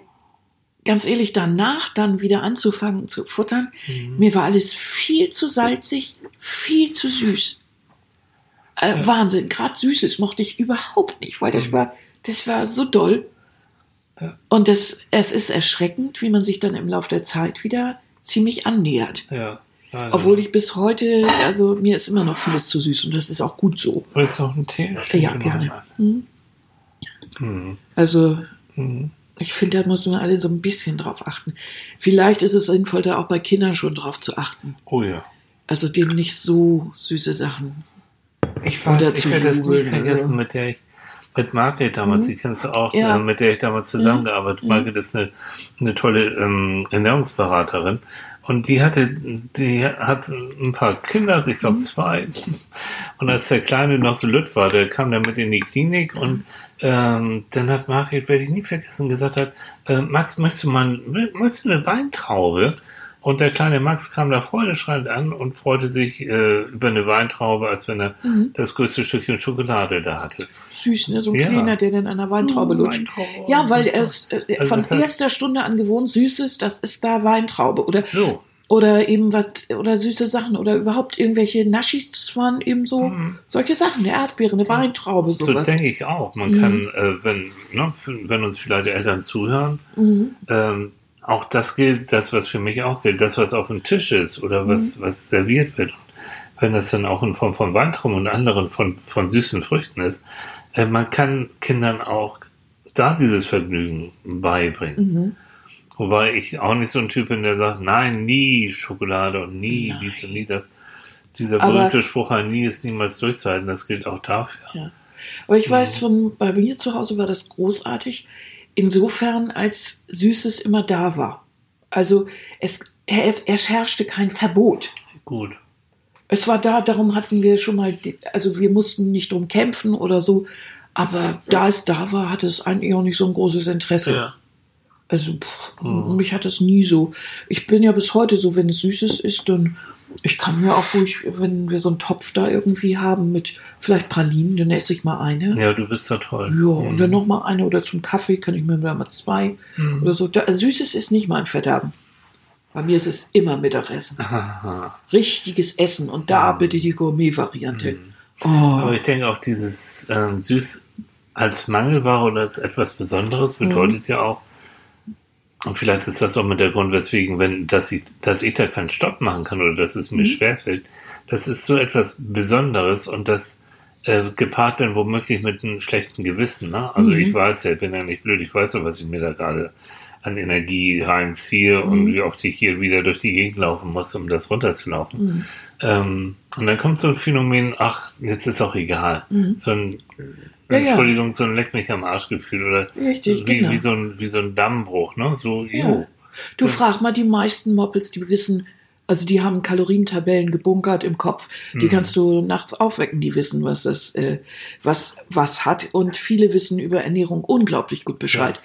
ganz ehrlich, danach dann wieder anzufangen zu futtern, Mhm. mir war alles viel zu salzig, viel zu süß. Äh, Ja. Wahnsinn, gerade Süßes mochte ich überhaupt nicht, weil das Mhm. war, das war so doll. Ja. Und das, es ist erschreckend, wie man sich dann im Laufe der Zeit wieder ziemlich annähert. Ja. Ja, Obwohl ich bis heute, also mir ist immer noch vieles zu süß und das ist auch gut so. Willst du noch einen Tee? Ja, gerne. Mhm. Mhm. Also Mhm. ich finde, da müssen wir alle so ein bisschen drauf achten. Vielleicht ist es sinnvoll, da auch bei Kindern schon drauf zu achten. Oh ja. Also denen nicht so süße Sachen. Ich weiß, ich werde das nie vergessen, oder? mit der ich, mit Margret damals, Mhm. die kennst du auch, Ja. äh, mit der ich damals zusammengearbeitet habe. Mhm. Margret ist eine, eine tolle ähm, Ernährungsberaterin. Und die hatte, die hat ein paar Kinder, ich Mhm. glaube zwei. Und als der Kleine noch so lütt war, der kam dann mit in die Klinik und ähm, dann hat Margret, werde ich nie vergessen, gesagt hat, äh, Max, möchtest du mal, möchtest du eine Weintraube? Und der kleine Max kam da freudeschreiend an und freute sich äh, über eine Weintraube, als wenn er Mhm. das größte Stückchen Schokolade da hatte. Süß, ne? So ein Ja. kleiner, der dann an der Weintraube lutscht. Weintraube. Ja, weil er ist äh, Also von heißt- erster Stunde an gewohnt Süßes, das ist da Weintraube. Oder, So. oder eben was, oder süße Sachen oder überhaupt irgendwelche Naschis, das waren eben so Mhm. solche Sachen, eine Erdbeere, eine Weintraube, So sowas. denke ich auch. Man Mhm. kann, äh, wenn, ne, wenn uns vielleicht Eltern zuhören, Mhm. ähm, auch das gilt, das, was für mich auch gilt, das, was auf dem Tisch ist oder Mhm. was, was serviert wird. Wenn das dann auch in Form von Weintrauben und anderen von, von süßen Früchten ist, äh, man kann Kindern auch da dieses Vergnügen beibringen. Mhm. Wobei ich auch nicht so ein Typ bin, der sagt, nein, nie Schokolade und nie Nein. dies und nie das. Dieser Aber- berühmte Spruch, nie ist niemals durchzuhalten, das gilt auch dafür. Ja. Aber ich Mhm. weiß, von, bei mir zu Hause war das großartig, insofern als Süßes immer da war. Also es, es herrschte kein Verbot. Gut. Es war da, darum hatten wir schon mal, also wir mussten nicht drum kämpfen oder so, aber da es da war, hatte es eigentlich auch nicht so ein großes Interesse. Also pff, Mhm. mich hat es nie so. Ich bin ja bis heute so, wenn es Süßes ist, dann ich kann mir auch ruhig, wenn wir so einen Topf da irgendwie haben mit vielleicht Pralinen, dann esse ich mal eine. Ja, du bist da toll. Ja, und dann noch mal eine oder zum Kaffee kann ich mir dann mal zwei Mhm. oder so. Da, also Süßes ist nicht mein Verderben. Bei mir ist es immer Mittagessen. Aha. Richtiges Essen und da Mhm. bitte die Gourmet-Variante. Mhm. Aber Oh, ich denke auch dieses ähm, süß als Mangelware oder als etwas Besonderes bedeutet Mhm. ja auch, und vielleicht ist das auch mit der Grund, weswegen, wenn, dass ich, dass ich da keinen Stopp machen kann oder dass es mir Mhm. schwerfällt, das ist so etwas Besonderes und das äh, gepaart dann womöglich mit einem schlechten Gewissen. Ne? Also Mhm. ich weiß ja, ich bin ja nicht blöd, ich weiß ja, was ich mir da gerade an Energie reinziehe und Mhm. wie oft ich hier wieder durch die Gegend laufen muss, um das runterzulaufen. Mhm. Ähm, und dann kommt so ein Phänomen, ach, jetzt ist auch egal. Mhm. So ein, Ja, ja. Entschuldigung, so ein Leck mich am Arsch Gefühl oder Richtig, wie, genau. wie, so ein, wie so ein Dammbruch, ne? So, Ja. jo. Du Ja. frag mal die meisten Moppels, die wissen, also die haben Kalorientabellen gebunkert im Kopf. Die Mhm. kannst du nachts aufwecken, die wissen, was das, äh, was, was hat. Und viele wissen über Ernährung unglaublich gut Bescheid.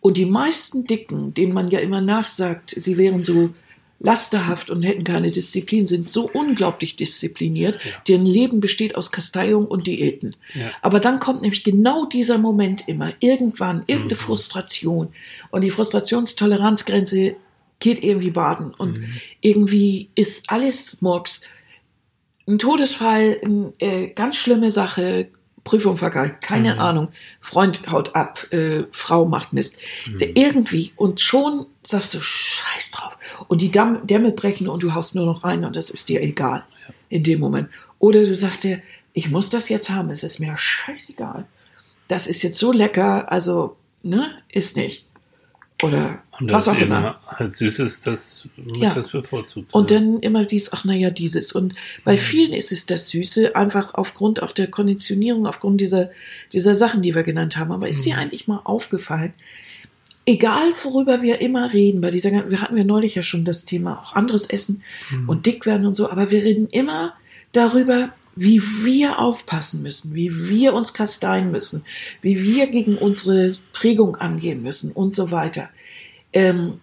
Und die meisten Dicken, denen man ja immer nachsagt, sie wären so lasterhaft und hätten keine Disziplin, sind so unglaublich diszipliniert. Ja. Deren Leben besteht aus Kasteiung und Diäten. Ja. Aber dann kommt nämlich genau dieser Moment immer, irgendwann, irgendeine Mhm. Frustration. Und die Frustrationstoleranzgrenze geht irgendwie baden. Und Mhm. irgendwie ist alles Murks. Ein Todesfall, eine äh, ganz schlimme Sache, Prüfung vergeigt, keine Mhm. Ahnung, Freund haut ab, äh, Frau macht Mist. Mhm. Irgendwie. Und schon sagst du, scheiß drauf. Und die Damm, Dämme brechen und du haust nur noch rein und das ist dir egal in dem Moment. Oder du sagst dir, ich muss das jetzt haben, es ist mir scheißegal. Das ist jetzt so lecker, also, ne, ist nicht. Oder Und was auch immer. halt süß ist, das mit Ja. das bevorzugt. Und wird. dann immer dies, ach naja, dieses. Und bei Mhm. vielen ist es das Süße, einfach aufgrund auch der Konditionierung, aufgrund dieser, dieser Sachen, die wir genannt haben. Aber ist dir Mhm. eigentlich mal aufgefallen, egal worüber wir immer reden, bei dieser, wir hatten wir neulich ja schon das Thema, auch anderes Essen Mhm. und dick werden und so, aber wir reden immer darüber, wie wir aufpassen müssen, wie wir uns kasteien müssen, wie wir gegen unsere Prägung angehen müssen und so weiter. Ähm,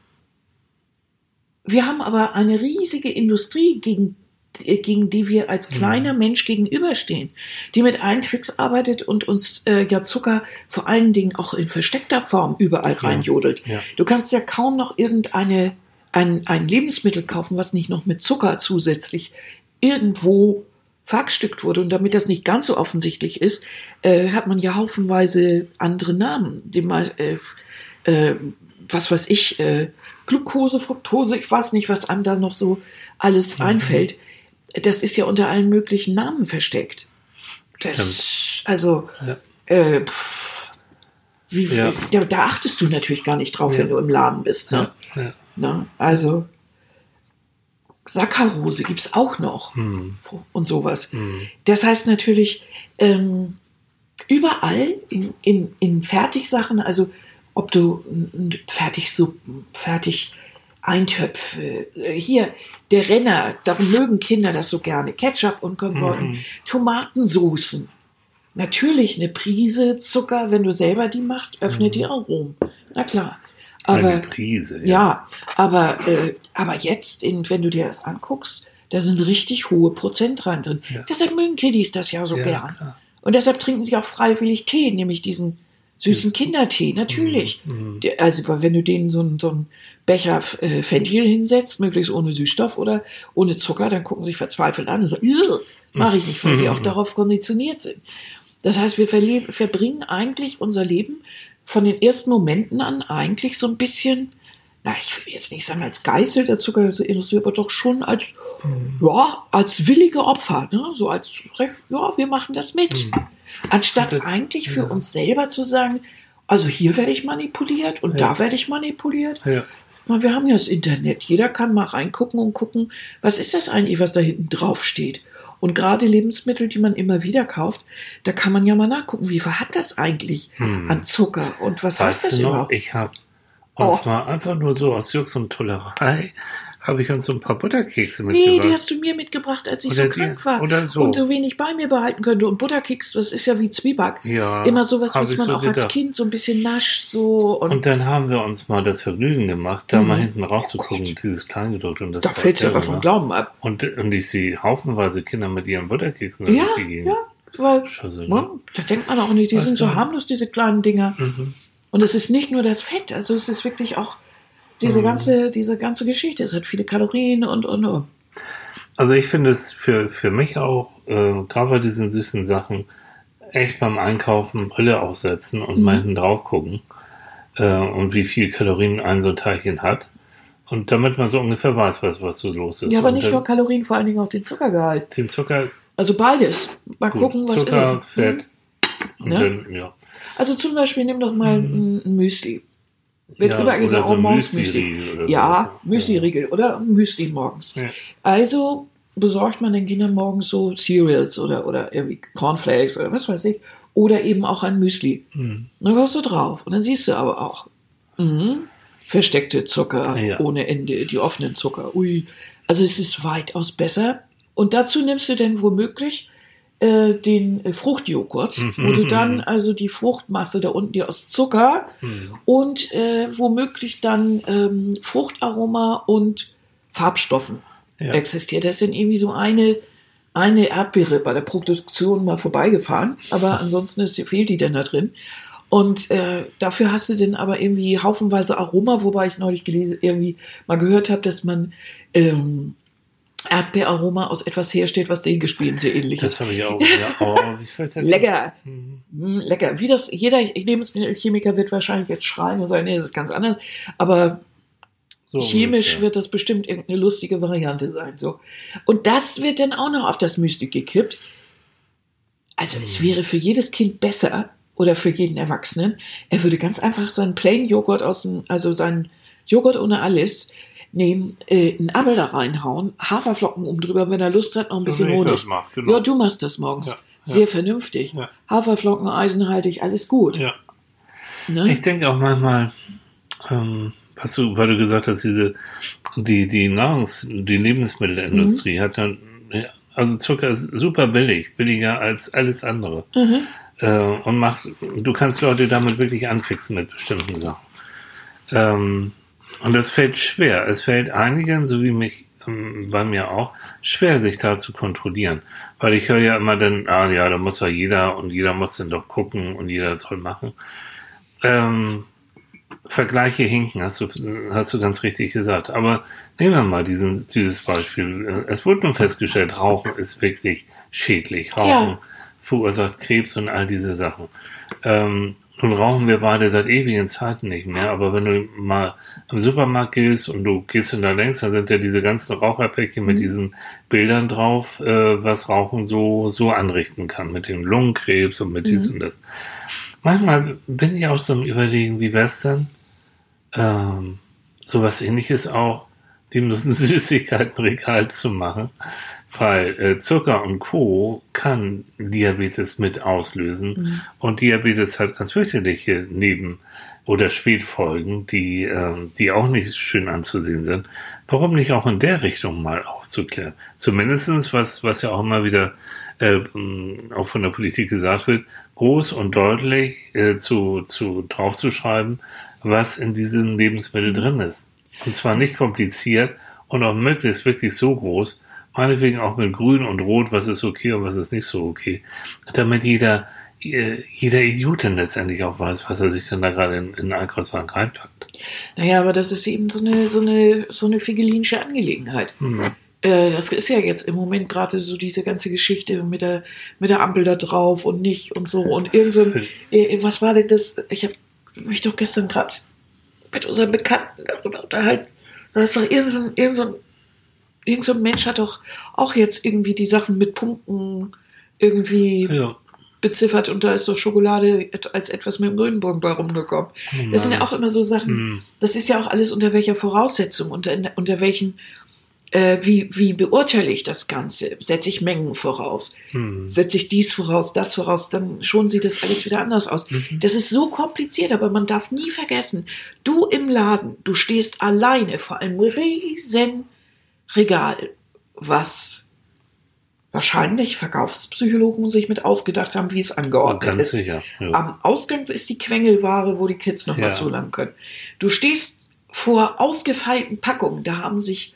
wir haben aber eine riesige Industrie, gegen, äh, gegen die wir als kleiner Mensch gegenüberstehen, die mit allen Tricks arbeitet und uns äh, ja Zucker vor allen Dingen auch in versteckter Form überall reinjodelt. Ja. Du kannst ja kaum noch irgendeine ein, ein Lebensmittel kaufen, was nicht noch mit Zucker zusätzlich irgendwo verhackstückt wurde. Und damit das nicht ganz so offensichtlich ist, äh, hat man ja haufenweise andere Namen. Die, mei- äh, äh, was weiß ich, äh, Glucose, Fructose, ich weiß nicht, was einem da noch so alles Mhm. einfällt. Das ist ja unter allen möglichen Namen versteckt. Das, also, Ja. äh, pff, wie, Ja. da, da achtest du natürlich gar nicht drauf, Ja. wenn du im Laden bist. Ne? ja, ja. Ne? Also, Saccharose gibt's auch noch Hm. und sowas. Hm. Das heißt natürlich, ähm, überall in, in, in Fertigsachen, also ob du Fertigsuppen, fertig Eintöpfe, äh, hier der Renner, darum mögen Kinder das so gerne, Ketchup und Konsorten, Mhm. Tomatensoßen. Natürlich eine Prise Zucker, wenn du selber die machst, öffnet die Aromen. Na klar. Aber Eine Prise. ja, aber, äh, aber jetzt, in, wenn du dir das anguckst, da sind richtig hohe Prozentreihen drin. Ja. Deshalb mögen Kiddies das ja so Ja, gern. klar. Und deshalb trinken sie auch freiwillig Tee, nämlich diesen süßen Kindertee, natürlich. Mhm. Der, also wenn du denen so einen, so einen Becher äh, Fenchel hinsetzt, möglichst ohne Süßstoff oder ohne Zucker, dann gucken sie sich verzweifelt an und sagen, mache ich nicht, weil sie auch darauf konditioniert sind. Das heißt, wir verbringen eigentlich unser Leben von den ersten Momenten an eigentlich so ein bisschen, na, ich will jetzt nicht sagen als Geißel der Zuckerindustrie, aber doch schon als, ja, als willige Opfer, ne? so als, ja, wir machen das mit. Anstatt Das- eigentlich für ja. uns selber zu sagen, also hier werde ich manipuliert und Ja. da werde ich manipuliert. Ja. Na, wir haben ja das Internet. Jeder kann mal reingucken und gucken, was ist das eigentlich, was da hinten drauf steht. Und gerade Lebensmittel, die man immer wieder kauft, da kann man ja mal nachgucken, wie viel hat das eigentlich Hm. an Zucker und was heißt Weißt das du noch, überhaupt? ich habe Oh. mal einfach nur so aus Jux und Tollerei, habe ich uns so ein paar Butterkekse Nee, mitgebracht. die hast du mir mitgebracht, als ich Oder so die- krank war oder so. und so wenig bei mir behalten könnte. Und Butterkeks, das ist ja wie Zwieback. Ja, Immer sowas, was man so auch als gedacht. Kind so ein bisschen nascht. So und, Und dann haben wir uns mal das Vergnügen gemacht, da Mhm. mal hinten rauszugucken, dieses Kleingedruckte. Und das da war fällt irre, aber vom ne? Glauben ab. Und, und ich sehe haufenweise Kinder mit ihren Butterkeksen Ja, gegeben. ja, weil Scheiße, ne? ne, da denkt man auch nicht, die Ach sind so so. harmlos, diese kleinen Dinger. Mhm. Und es ist nicht nur das Fett, also es ist wirklich auch diese Mhm. ganze, diese ganze Geschichte. Es hat viele Kalorien und und und. Also ich finde es für, für mich auch, äh, gerade bei diesen süßen Sachen, echt beim Einkaufen Brille aufsetzen und Mhm. mal hinten drauf gucken äh, und wie viel Kalorien ein so ein Teilchen hat. Und damit man so ungefähr weiß, was, was so los ist. Ja, aber und nicht dann nur Kalorien, vor allen Dingen auch den Zuckergehalt. den Zucker, Also beides. Mal gut, gucken, was Zucker, ist es. Fett. Mhm. Und Ne? dann, ja. Also zum Beispiel nimm doch mal ein, ein Müsli. Wird ja, überall gesagt, oder oh, morgens Müsli. oder Ja, so. Müsli-Riegel oder Müsli morgens. Ja. Also besorgt man den Kindern morgens so Cereals oder, oder irgendwie Cornflakes oder was weiß ich. Oder eben auch ein Müsli. Hm. Dann kommst du drauf. Und dann siehst du aber auch, mhm, versteckte Zucker Ja. ohne Ende, die offenen Zucker. Ui. Also es ist weitaus besser. Und dazu nimmst du dann womöglich äh, den äh, Fruchtjoghurt, wo du dann also die Fruchtmasse da unten, die aus Zucker Hm. und äh, womöglich dann ähm, Fruchtaroma und Farbstoffen Ja. existiert. Das sind irgendwie so eine, eine Erdbeere bei der Produktion mal vorbeigefahren, aber ansonsten ist, fehlt die denn da drin. Und äh, dafür hast du dann aber irgendwie haufenweise Aroma, wobei ich neulich gelesen, irgendwie mal gehört habe, dass man ähm, Erdbeeraroma aus etwas herstellt, was den Gespielen sehr ähnlich Das ist. habe ich auch. Ja, oh, wie fällt das Lecker. Hm. Mm, lecker. Wie das, jeder Lebensmittelchemiker wird wahrscheinlich jetzt schreien und sagen, nee, das ist ganz anders. Aber So chemisch ungefähr. wird das bestimmt irgendeine lustige Variante sein. So. Und das wird dann auch noch auf das Müsli gekippt. Also es Mhm. wäre für jedes Kind besser oder für jeden Erwachsenen. Er würde ganz einfach seinen Plain Joghurt aus dem, also seinen Joghurt ohne alles nehmen, äh, einen Apfel da reinhauen, Haferflocken oben drüber, wenn er Lust hat, noch ein bisschen Honig. das mach, genau. Ja, du machst das morgens. Ja, ja. Sehr vernünftig. Ja. Haferflocken, eisenhaltig, alles gut. Ja. Ne? Ich denke auch manchmal, ähm, was du, weil du gesagt hast, diese, die, die Nahrungs-, die Lebensmittelindustrie Mhm. hat dann, ja, also Zucker ist super billig, billiger als alles andere. Mhm. Äh, und macht, du kannst Leute damit wirklich anfixen mit bestimmten Sachen. Ähm, und das fällt schwer. Es fällt einigen, so wie mich, ähm, bei mir auch, schwer, sich da zu kontrollieren. Weil ich höre ja immer dann, ah ja, da muss ja jeder und jeder muss dann doch gucken und jeder soll machen. Ähm, Vergleiche hinken, hast du, hast du ganz richtig gesagt. Aber nehmen wir mal diesen, dieses Beispiel. Es wurde nun festgestellt, Rauchen ist wirklich schädlich. Rauchen Ja. verursacht Krebs und all diese Sachen. Ähm, nun rauchen wir beide seit ewigen Zeiten nicht mehr, aber wenn du mal im Supermarkt gehst und du gehst in da längs, dann sind ja diese ganzen Raucherpäckchen mit diesen Bildern drauf, äh, was Rauchen so, so anrichten kann, mit dem Lungenkrebs und mit dies und das. Manchmal bin ich auch so im Überlegen, wie wär's denn, ähm, sowas ähnliches auch, ein Süßigkeitenregal zu machen, weil äh, Zucker und Co. kann Diabetes mit auslösen und Diabetes hat ganz fürchterliche Neben- oder Spätfolgen, die, ähm, die auch nicht schön anzusehen sind. Warum nicht auch in der Richtung mal aufzuklären? Zumindestens was, was ja auch immer wieder äh, mh, auch von der Politik gesagt wird, groß und deutlich äh, zu, zu draufzuschreiben, was in diesem Lebensmittel drin ist. Und zwar nicht kompliziert und auch möglichst wirklich so groß, meinetwegen auch mit Grün und Rot, was ist okay und was ist nicht so okay, damit jeder, äh, jeder Idiotin letztendlich auch weiß, was er sich dann da gerade in, in den Einkaufswagen reinpackt. Naja, aber das ist eben so eine, so eine, so eine figelinische Angelegenheit. Hm. Äh, das ist ja jetzt im Moment gerade so diese ganze Geschichte mit der, mit der Ampel da drauf und nicht und so und irgend so ein, äh, was war denn das? Ich habe mich doch gestern gerade mit unseren Bekannten darüber unterhalten. Da ist doch irgend so irgend so ein, irgend so ein Mensch hat doch auch jetzt irgendwie die Sachen mit Punkten irgendwie Ja. beziffert und da ist doch Schokolade als etwas mit dem grünen Bogen bei rumgekommen. Das sind ja auch immer so Sachen, Hm. das ist ja auch alles unter welcher Voraussetzung, unter, unter welchen, äh, wie, wie beurteile ich das Ganze? Setze ich Mengen voraus? Hm. Setze ich dies voraus, das voraus, dann schon sieht das alles wieder anders aus. Das ist so kompliziert, aber man darf nie vergessen, du im Laden, du stehst alleine vor einem riesen Regal, was wahrscheinlich Verkaufspsychologen sich mit ausgedacht haben, wie es angeordnet Ganz ist. sicher. Ja. Am Ausgang ist die Quengelware, wo die Kids noch mal Ja. zulangen können. Du stehst vor ausgefeilten Packungen, da haben sich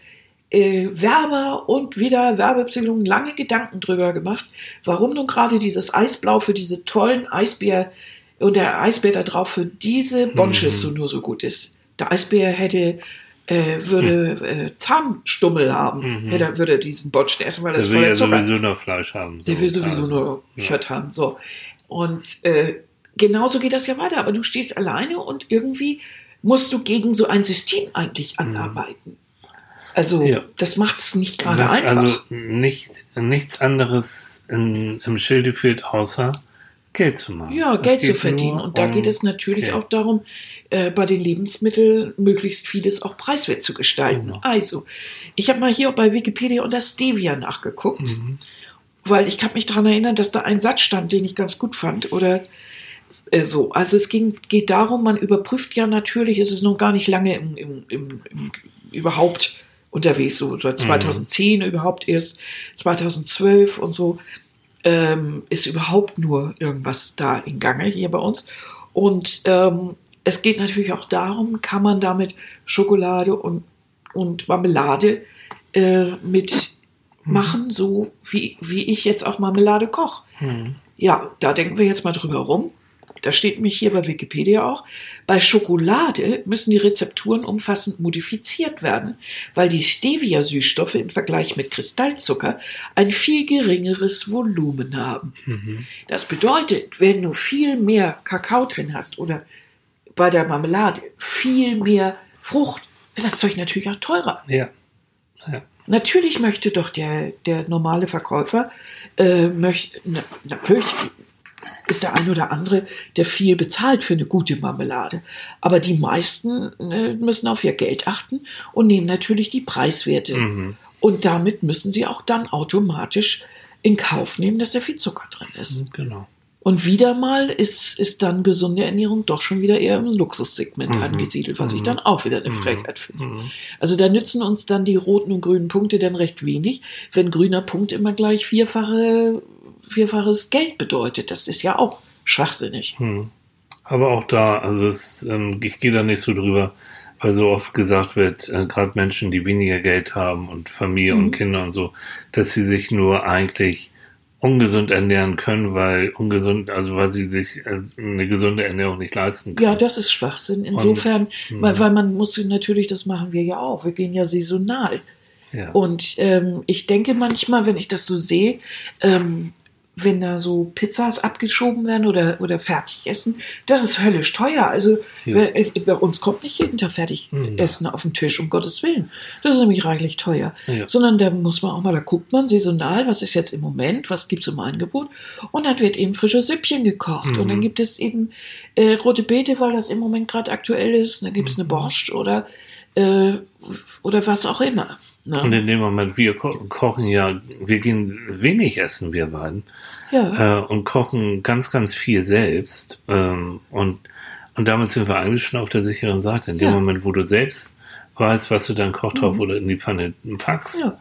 äh, Werber und wieder Werbepsychologen lange Gedanken drüber gemacht, warum nun gerade dieses Eisblau für diese tollen Eisbär und der Eisbär da drauf für diese Bonches so nur so gut ist. Der Eisbär hätte äh, würde äh, Zahnstummel haben, Mhm. hätte, würde diesen Bonschen essen, weil Der das will voller ja Zucker. sowieso nur Fleisch haben. Der so. will sowieso Also, nur ja. Fett haben. So. Und äh, genauso geht das ja weiter. Aber du stehst alleine und irgendwie musst du gegen so ein System eigentlich anarbeiten. Also Ja. das macht es nicht gerade Was einfach. also nicht, nichts anderes in, im Schilde fehlt, außer Geld zu machen. Ja, Es Geld zu verdienen. Und da um geht es natürlich Geld. auch darum, äh, bei den Lebensmitteln möglichst vieles auch preiswert zu gestalten. Genau. Also, ich habe mal hier bei Wikipedia unter Stevia nachgeguckt, Mhm. weil ich kann mich daran erinnern, dass da ein Satz stand, den ich ganz gut fand. Oder äh, so. Also es ging, geht darum, man überprüft ja natürlich, es ist noch gar nicht lange im, im, im, im überhaupt unterwegs, so seit 2010 überhaupt erst, 2012 und so ähm, ist überhaupt nur irgendwas da in Gange hier bei uns. Und ähm, es geht natürlich auch darum, kann man damit Schokolade und, und Marmelade äh, mitmachen, so wie, wie ich jetzt auch Marmelade koche. Mhm. Ja, da denken wir jetzt mal drüber rum. Da steht nämlich hier bei Wikipedia auch, bei Schokolade müssen die Rezepturen umfassend modifiziert werden, weil die Stevia-Süßstoffe im Vergleich mit Kristallzucker ein viel geringeres Volumen haben. Mhm. Das bedeutet, wenn du viel mehr Kakao drin hast oder bei der Marmelade viel mehr Frucht, wird das Zeug natürlich auch teurer. Ja. Natürlich möchte doch der, der normale Verkäufer, äh, möchte, na, natürlich ist der ein oder andere, der viel bezahlt für eine gute Marmelade. Aber die meisten äh, müssen auf ihr Geld achten und nehmen natürlich die Preiswerte. Mhm. Und damit müssen sie auch dann automatisch in Kauf nehmen, dass da viel Zucker drin ist. Genau. Und wieder mal ist, ist dann gesunde Ernährung doch schon wieder eher im Luxussegment Mhm. angesiedelt, was ich Mhm. dann auch wieder eine Frechheit finde. Mhm. Also da nützen uns dann die roten und grünen Punkte dann recht wenig, wenn grüner Punkt immer gleich vierfache, vierfaches Geld bedeutet. Das ist ja auch schwachsinnig. Hm. Aber auch da, also es, ähm, ich gehe da nicht so drüber, weil so oft gesagt wird, äh, gerade Menschen, die weniger Geld haben und Familie Mhm. und Kinder und so, dass sie sich nur eigentlich ungesund ernähren können, weil ungesund, also weil sie sich äh, eine gesunde Ernährung nicht leisten können. Ja, das ist Schwachsinn. Insofern, hm. weil, weil man muss natürlich, das machen wir ja auch. Wir gehen ja saisonal. ja. Und ähm, ich denke manchmal, wenn ich das so sehe, ähm, wenn da so Pizzas abgeschoben werden oder, oder fertig essen, das ist höllisch teuer. Also Ja. wer, äh, bei uns kommt nicht jeden Tag fertig Mhm. Essen auf den Tisch, um Gottes Willen. Das ist nämlich reichlich teuer. Ja. Sondern da muss man auch mal, da guckt man saisonal, was ist jetzt im Moment, was gibt's im Angebot. Und dann wird eben frische Süppchen gekocht. Mhm. Und dann gibt es eben äh, rote Beete, weil das im Moment gerade aktuell ist. Dann gibt es eine Mhm. Borscht oder, äh, oder was auch immer. Ne? Und in dem Moment, wir ko kochen ja, wir gehen wenig essen, wir beiden. Ja. äh, und kochen ganz, ganz viel selbst. Ähm, und, und damit sind wir eigentlich schon auf der sicheren Seite. In dem Ja. Moment, wo du selbst weißt, was du dann Kochtopf oder in die Pfanne packst, ja.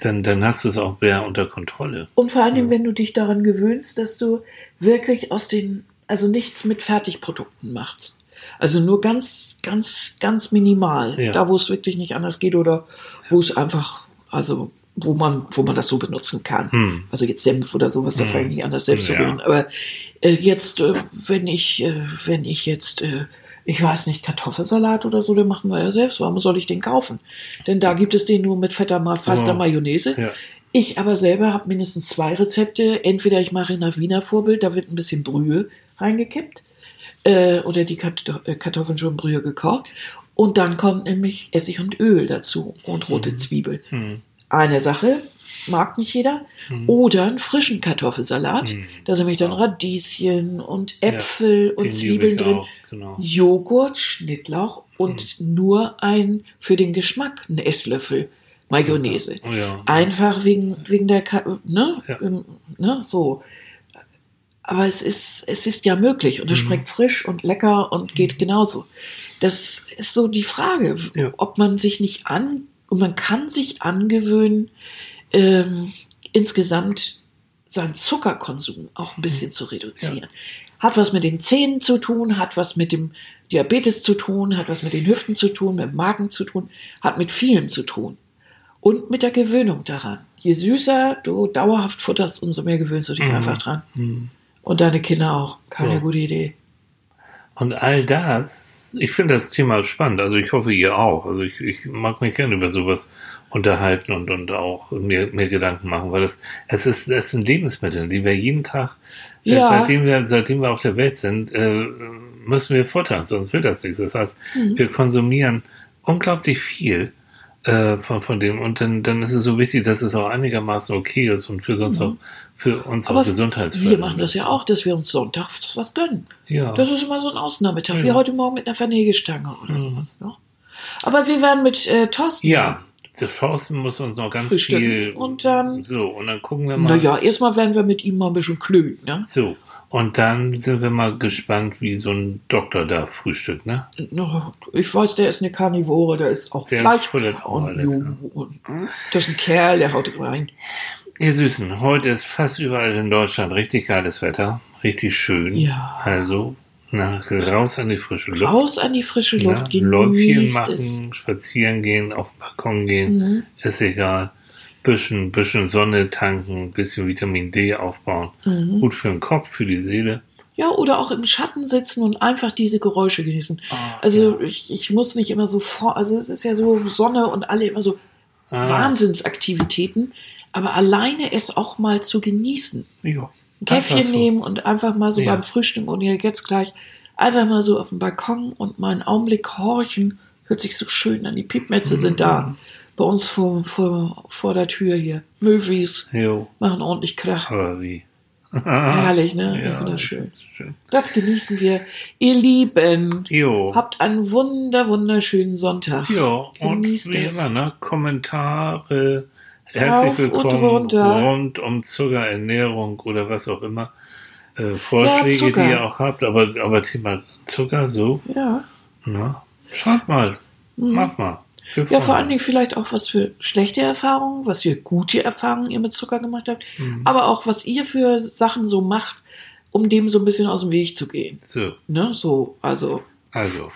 dann, dann hast du es auch mehr unter Kontrolle. Und vor allem, wenn du dich daran gewöhnst, dass du wirklich aus den, also nichts mit Fertigprodukten machst. Also nur ganz, ganz, ganz minimal. Ja. Da, wo es wirklich nicht anders geht oder wo es einfach, also wo man, wo man das so benutzen kann. Hm. Also jetzt Senf oder sowas, da Hm. ich nicht an, das selbst Ja. zu rühren. Aber äh, jetzt, äh, wenn ich, äh, wenn ich jetzt, äh, ich weiß nicht, Kartoffelsalat oder so, den machen wir ja selbst. Warum soll ich den kaufen? Denn da gibt es den nur mit fetter, fester Oh. Mayonnaise. Ja. Ich aber selber habe mindestens zwei Rezepte. Entweder ich mache nach Wiener Vorbild, da wird ein bisschen Brühe reingekippt. Äh, oder die äh, Kartoffeln schon in Brühe gekocht. Und dann kommt nämlich Essig und Öl dazu und rote Zwiebel. Hm. Eine Sache, mag nicht jeder. Oder einen frischen Kartoffelsalat. Hm. Da sind nämlich dann. Radieschen und Äpfel und Den Zwiebeln drin. Auch, genau. Joghurt, Schnittlauch und nur ein für den Geschmack ein Esslöffel Mayonnaise. Oh, ja. Einfach wegen, wegen der, Ka ne, Ja. ne, so. Aber es ist, es ist ja möglich und es Mhm. schmeckt frisch und lecker und geht genauso. Das ist so die Frage, Ja. ob man sich nicht an, und man kann sich angewöhnen, ähm, insgesamt seinen Zuckerkonsum auch ein bisschen zu reduzieren. Hat was mit den Zähnen zu tun, hat was mit dem Diabetes zu tun, hat was mit den Hüften zu tun, mit dem Magen zu tun, hat mit vielem zu tun. Und mit der Gewöhnung daran. Je süßer du dauerhaft futterst, umso mehr gewöhnst du dich Mhm. einfach dran. Hm. Und deine Kinder auch. Keine So. gute Idee. Und all das, ich finde das Thema spannend. Also ich hoffe, ihr auch. Also ich, ich mag mich gerne über sowas unterhalten und, und auch mir, mir Gedanken machen, weil das, es ist, es sind Lebensmittel, die wir jeden Tag Ja. Seitdem, wir, seitdem wir auf der Welt sind, äh, müssen wir futtern, sonst wird das nichts. Das heißt, Mhm. wir konsumieren unglaublich viel äh, von, von dem und dann, dann ist es so wichtig, dass es auch einigermaßen okay ist und für, sonst auch, für uns Mhm. Aber auch gesundheitsfördernd wir machen das ja auch, dass wir uns sonntags was gönnen. Ja. Das ist immer so ein Ausnahmetag, wie Ja. heute Morgen mit einer Vernägelstange oder Mhm. sowas. Ne? Aber wir werden mit äh, Thorsten. ja, der Thorsten muss uns noch ganz Frühstücken. viel. Und dann- So, und dann gucken wir mal. Naja, erstmal werden wir mit ihm mal ein bisschen klönen. Ne? So, und dann sind wir mal gespannt, wie so ein Doktor da frühstückt, ne? Ich weiß, der ist eine Karnivore, der ist auch Der Fleisch. auch Und, alles, ne? und das ist ein Kerl, der haut rein. Ihr Süßen, heute ist fast überall in Deutschland richtig geiles Wetter, richtig schön. Ja. Also, na, raus an die frische Luft. Raus an die frische Luft, ja, Läufchen machen, es. spazieren gehen, auf den Balkon gehen, Mhm. ist egal. Bisschen, bisschen Sonne tanken, bisschen Vitamin D aufbauen. Mhm. Gut für den Kopf, für die Seele. Ja, oder auch im Schatten sitzen und einfach diese Geräusche genießen. Also ich, ich muss nicht immer so vor, also es ist ja so Sonne und alle immer so Ah. Wahnsinnsaktivitäten, aber alleine es auch mal zu genießen. Ja. Ein Käffchen nehmen und einfach mal so Ja. beim Frühstück und jetzt gleich einfach mal so auf dem Balkon und mal einen Augenblick horchen. Hört sich so schön an. Die Piepmetze sind Mhm. da. Bei uns vor, vor, vor der Tür hier. Möwis Jo, machen ordentlich Krach. aber wie? Herrlich, ne? Ja, Wunderschön. das schön. Das genießen wir. Ihr Lieben, Jo. habt einen wunder, wunderschönen Sonntag. Ja, und wie es. immer, ne? Kommentare, herzlich und willkommen runter. rund um Zucker, Ernährung oder was auch immer. Äh, Vorschläge, Zucker. die ihr auch habt, aber, aber Thema Zucker, so, Ja. ne? Schreibt mal, macht mal. Mhm. Ja, vor allen. Dingen vielleicht auch was für schlechte Erfahrungen, was für gute Erfahrungen ihr mit Zucker gemacht habt, Mhm. aber auch was ihr für Sachen so macht, um dem so ein bisschen aus dem Weg zu gehen. So, Ne? So, also. also,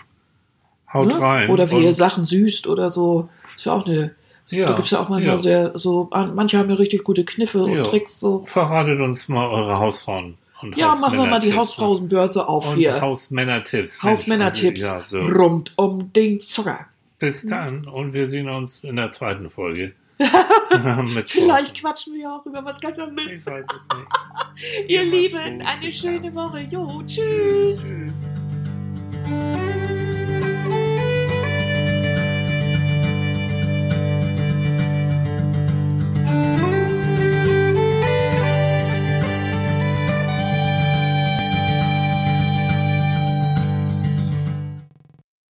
haut Ne? rein. Oder wie ihr Sachen süßt oder so. Ist ja auch eine. ja, da gibt's ja auch manchmal ja. sehr so. Manche haben ja richtig gute Kniffe Ja. und Tricks so. Verratet uns mal eure Hausfrauen. Ja, machen wir mal die Hausmännertipps? Hausfrauenbörse auf Und hier. Hausmännertipps. Hausmännertipps also, Ja, so. rund um den Zucker. Bis dann und wir sehen uns in der zweiten Folge. Vielleicht quatschen wir auch über was ganz anderes. Ich weiß es nicht. Ihr Lieben, eine schöne. Woche. Jo, tschüss. Tschüss.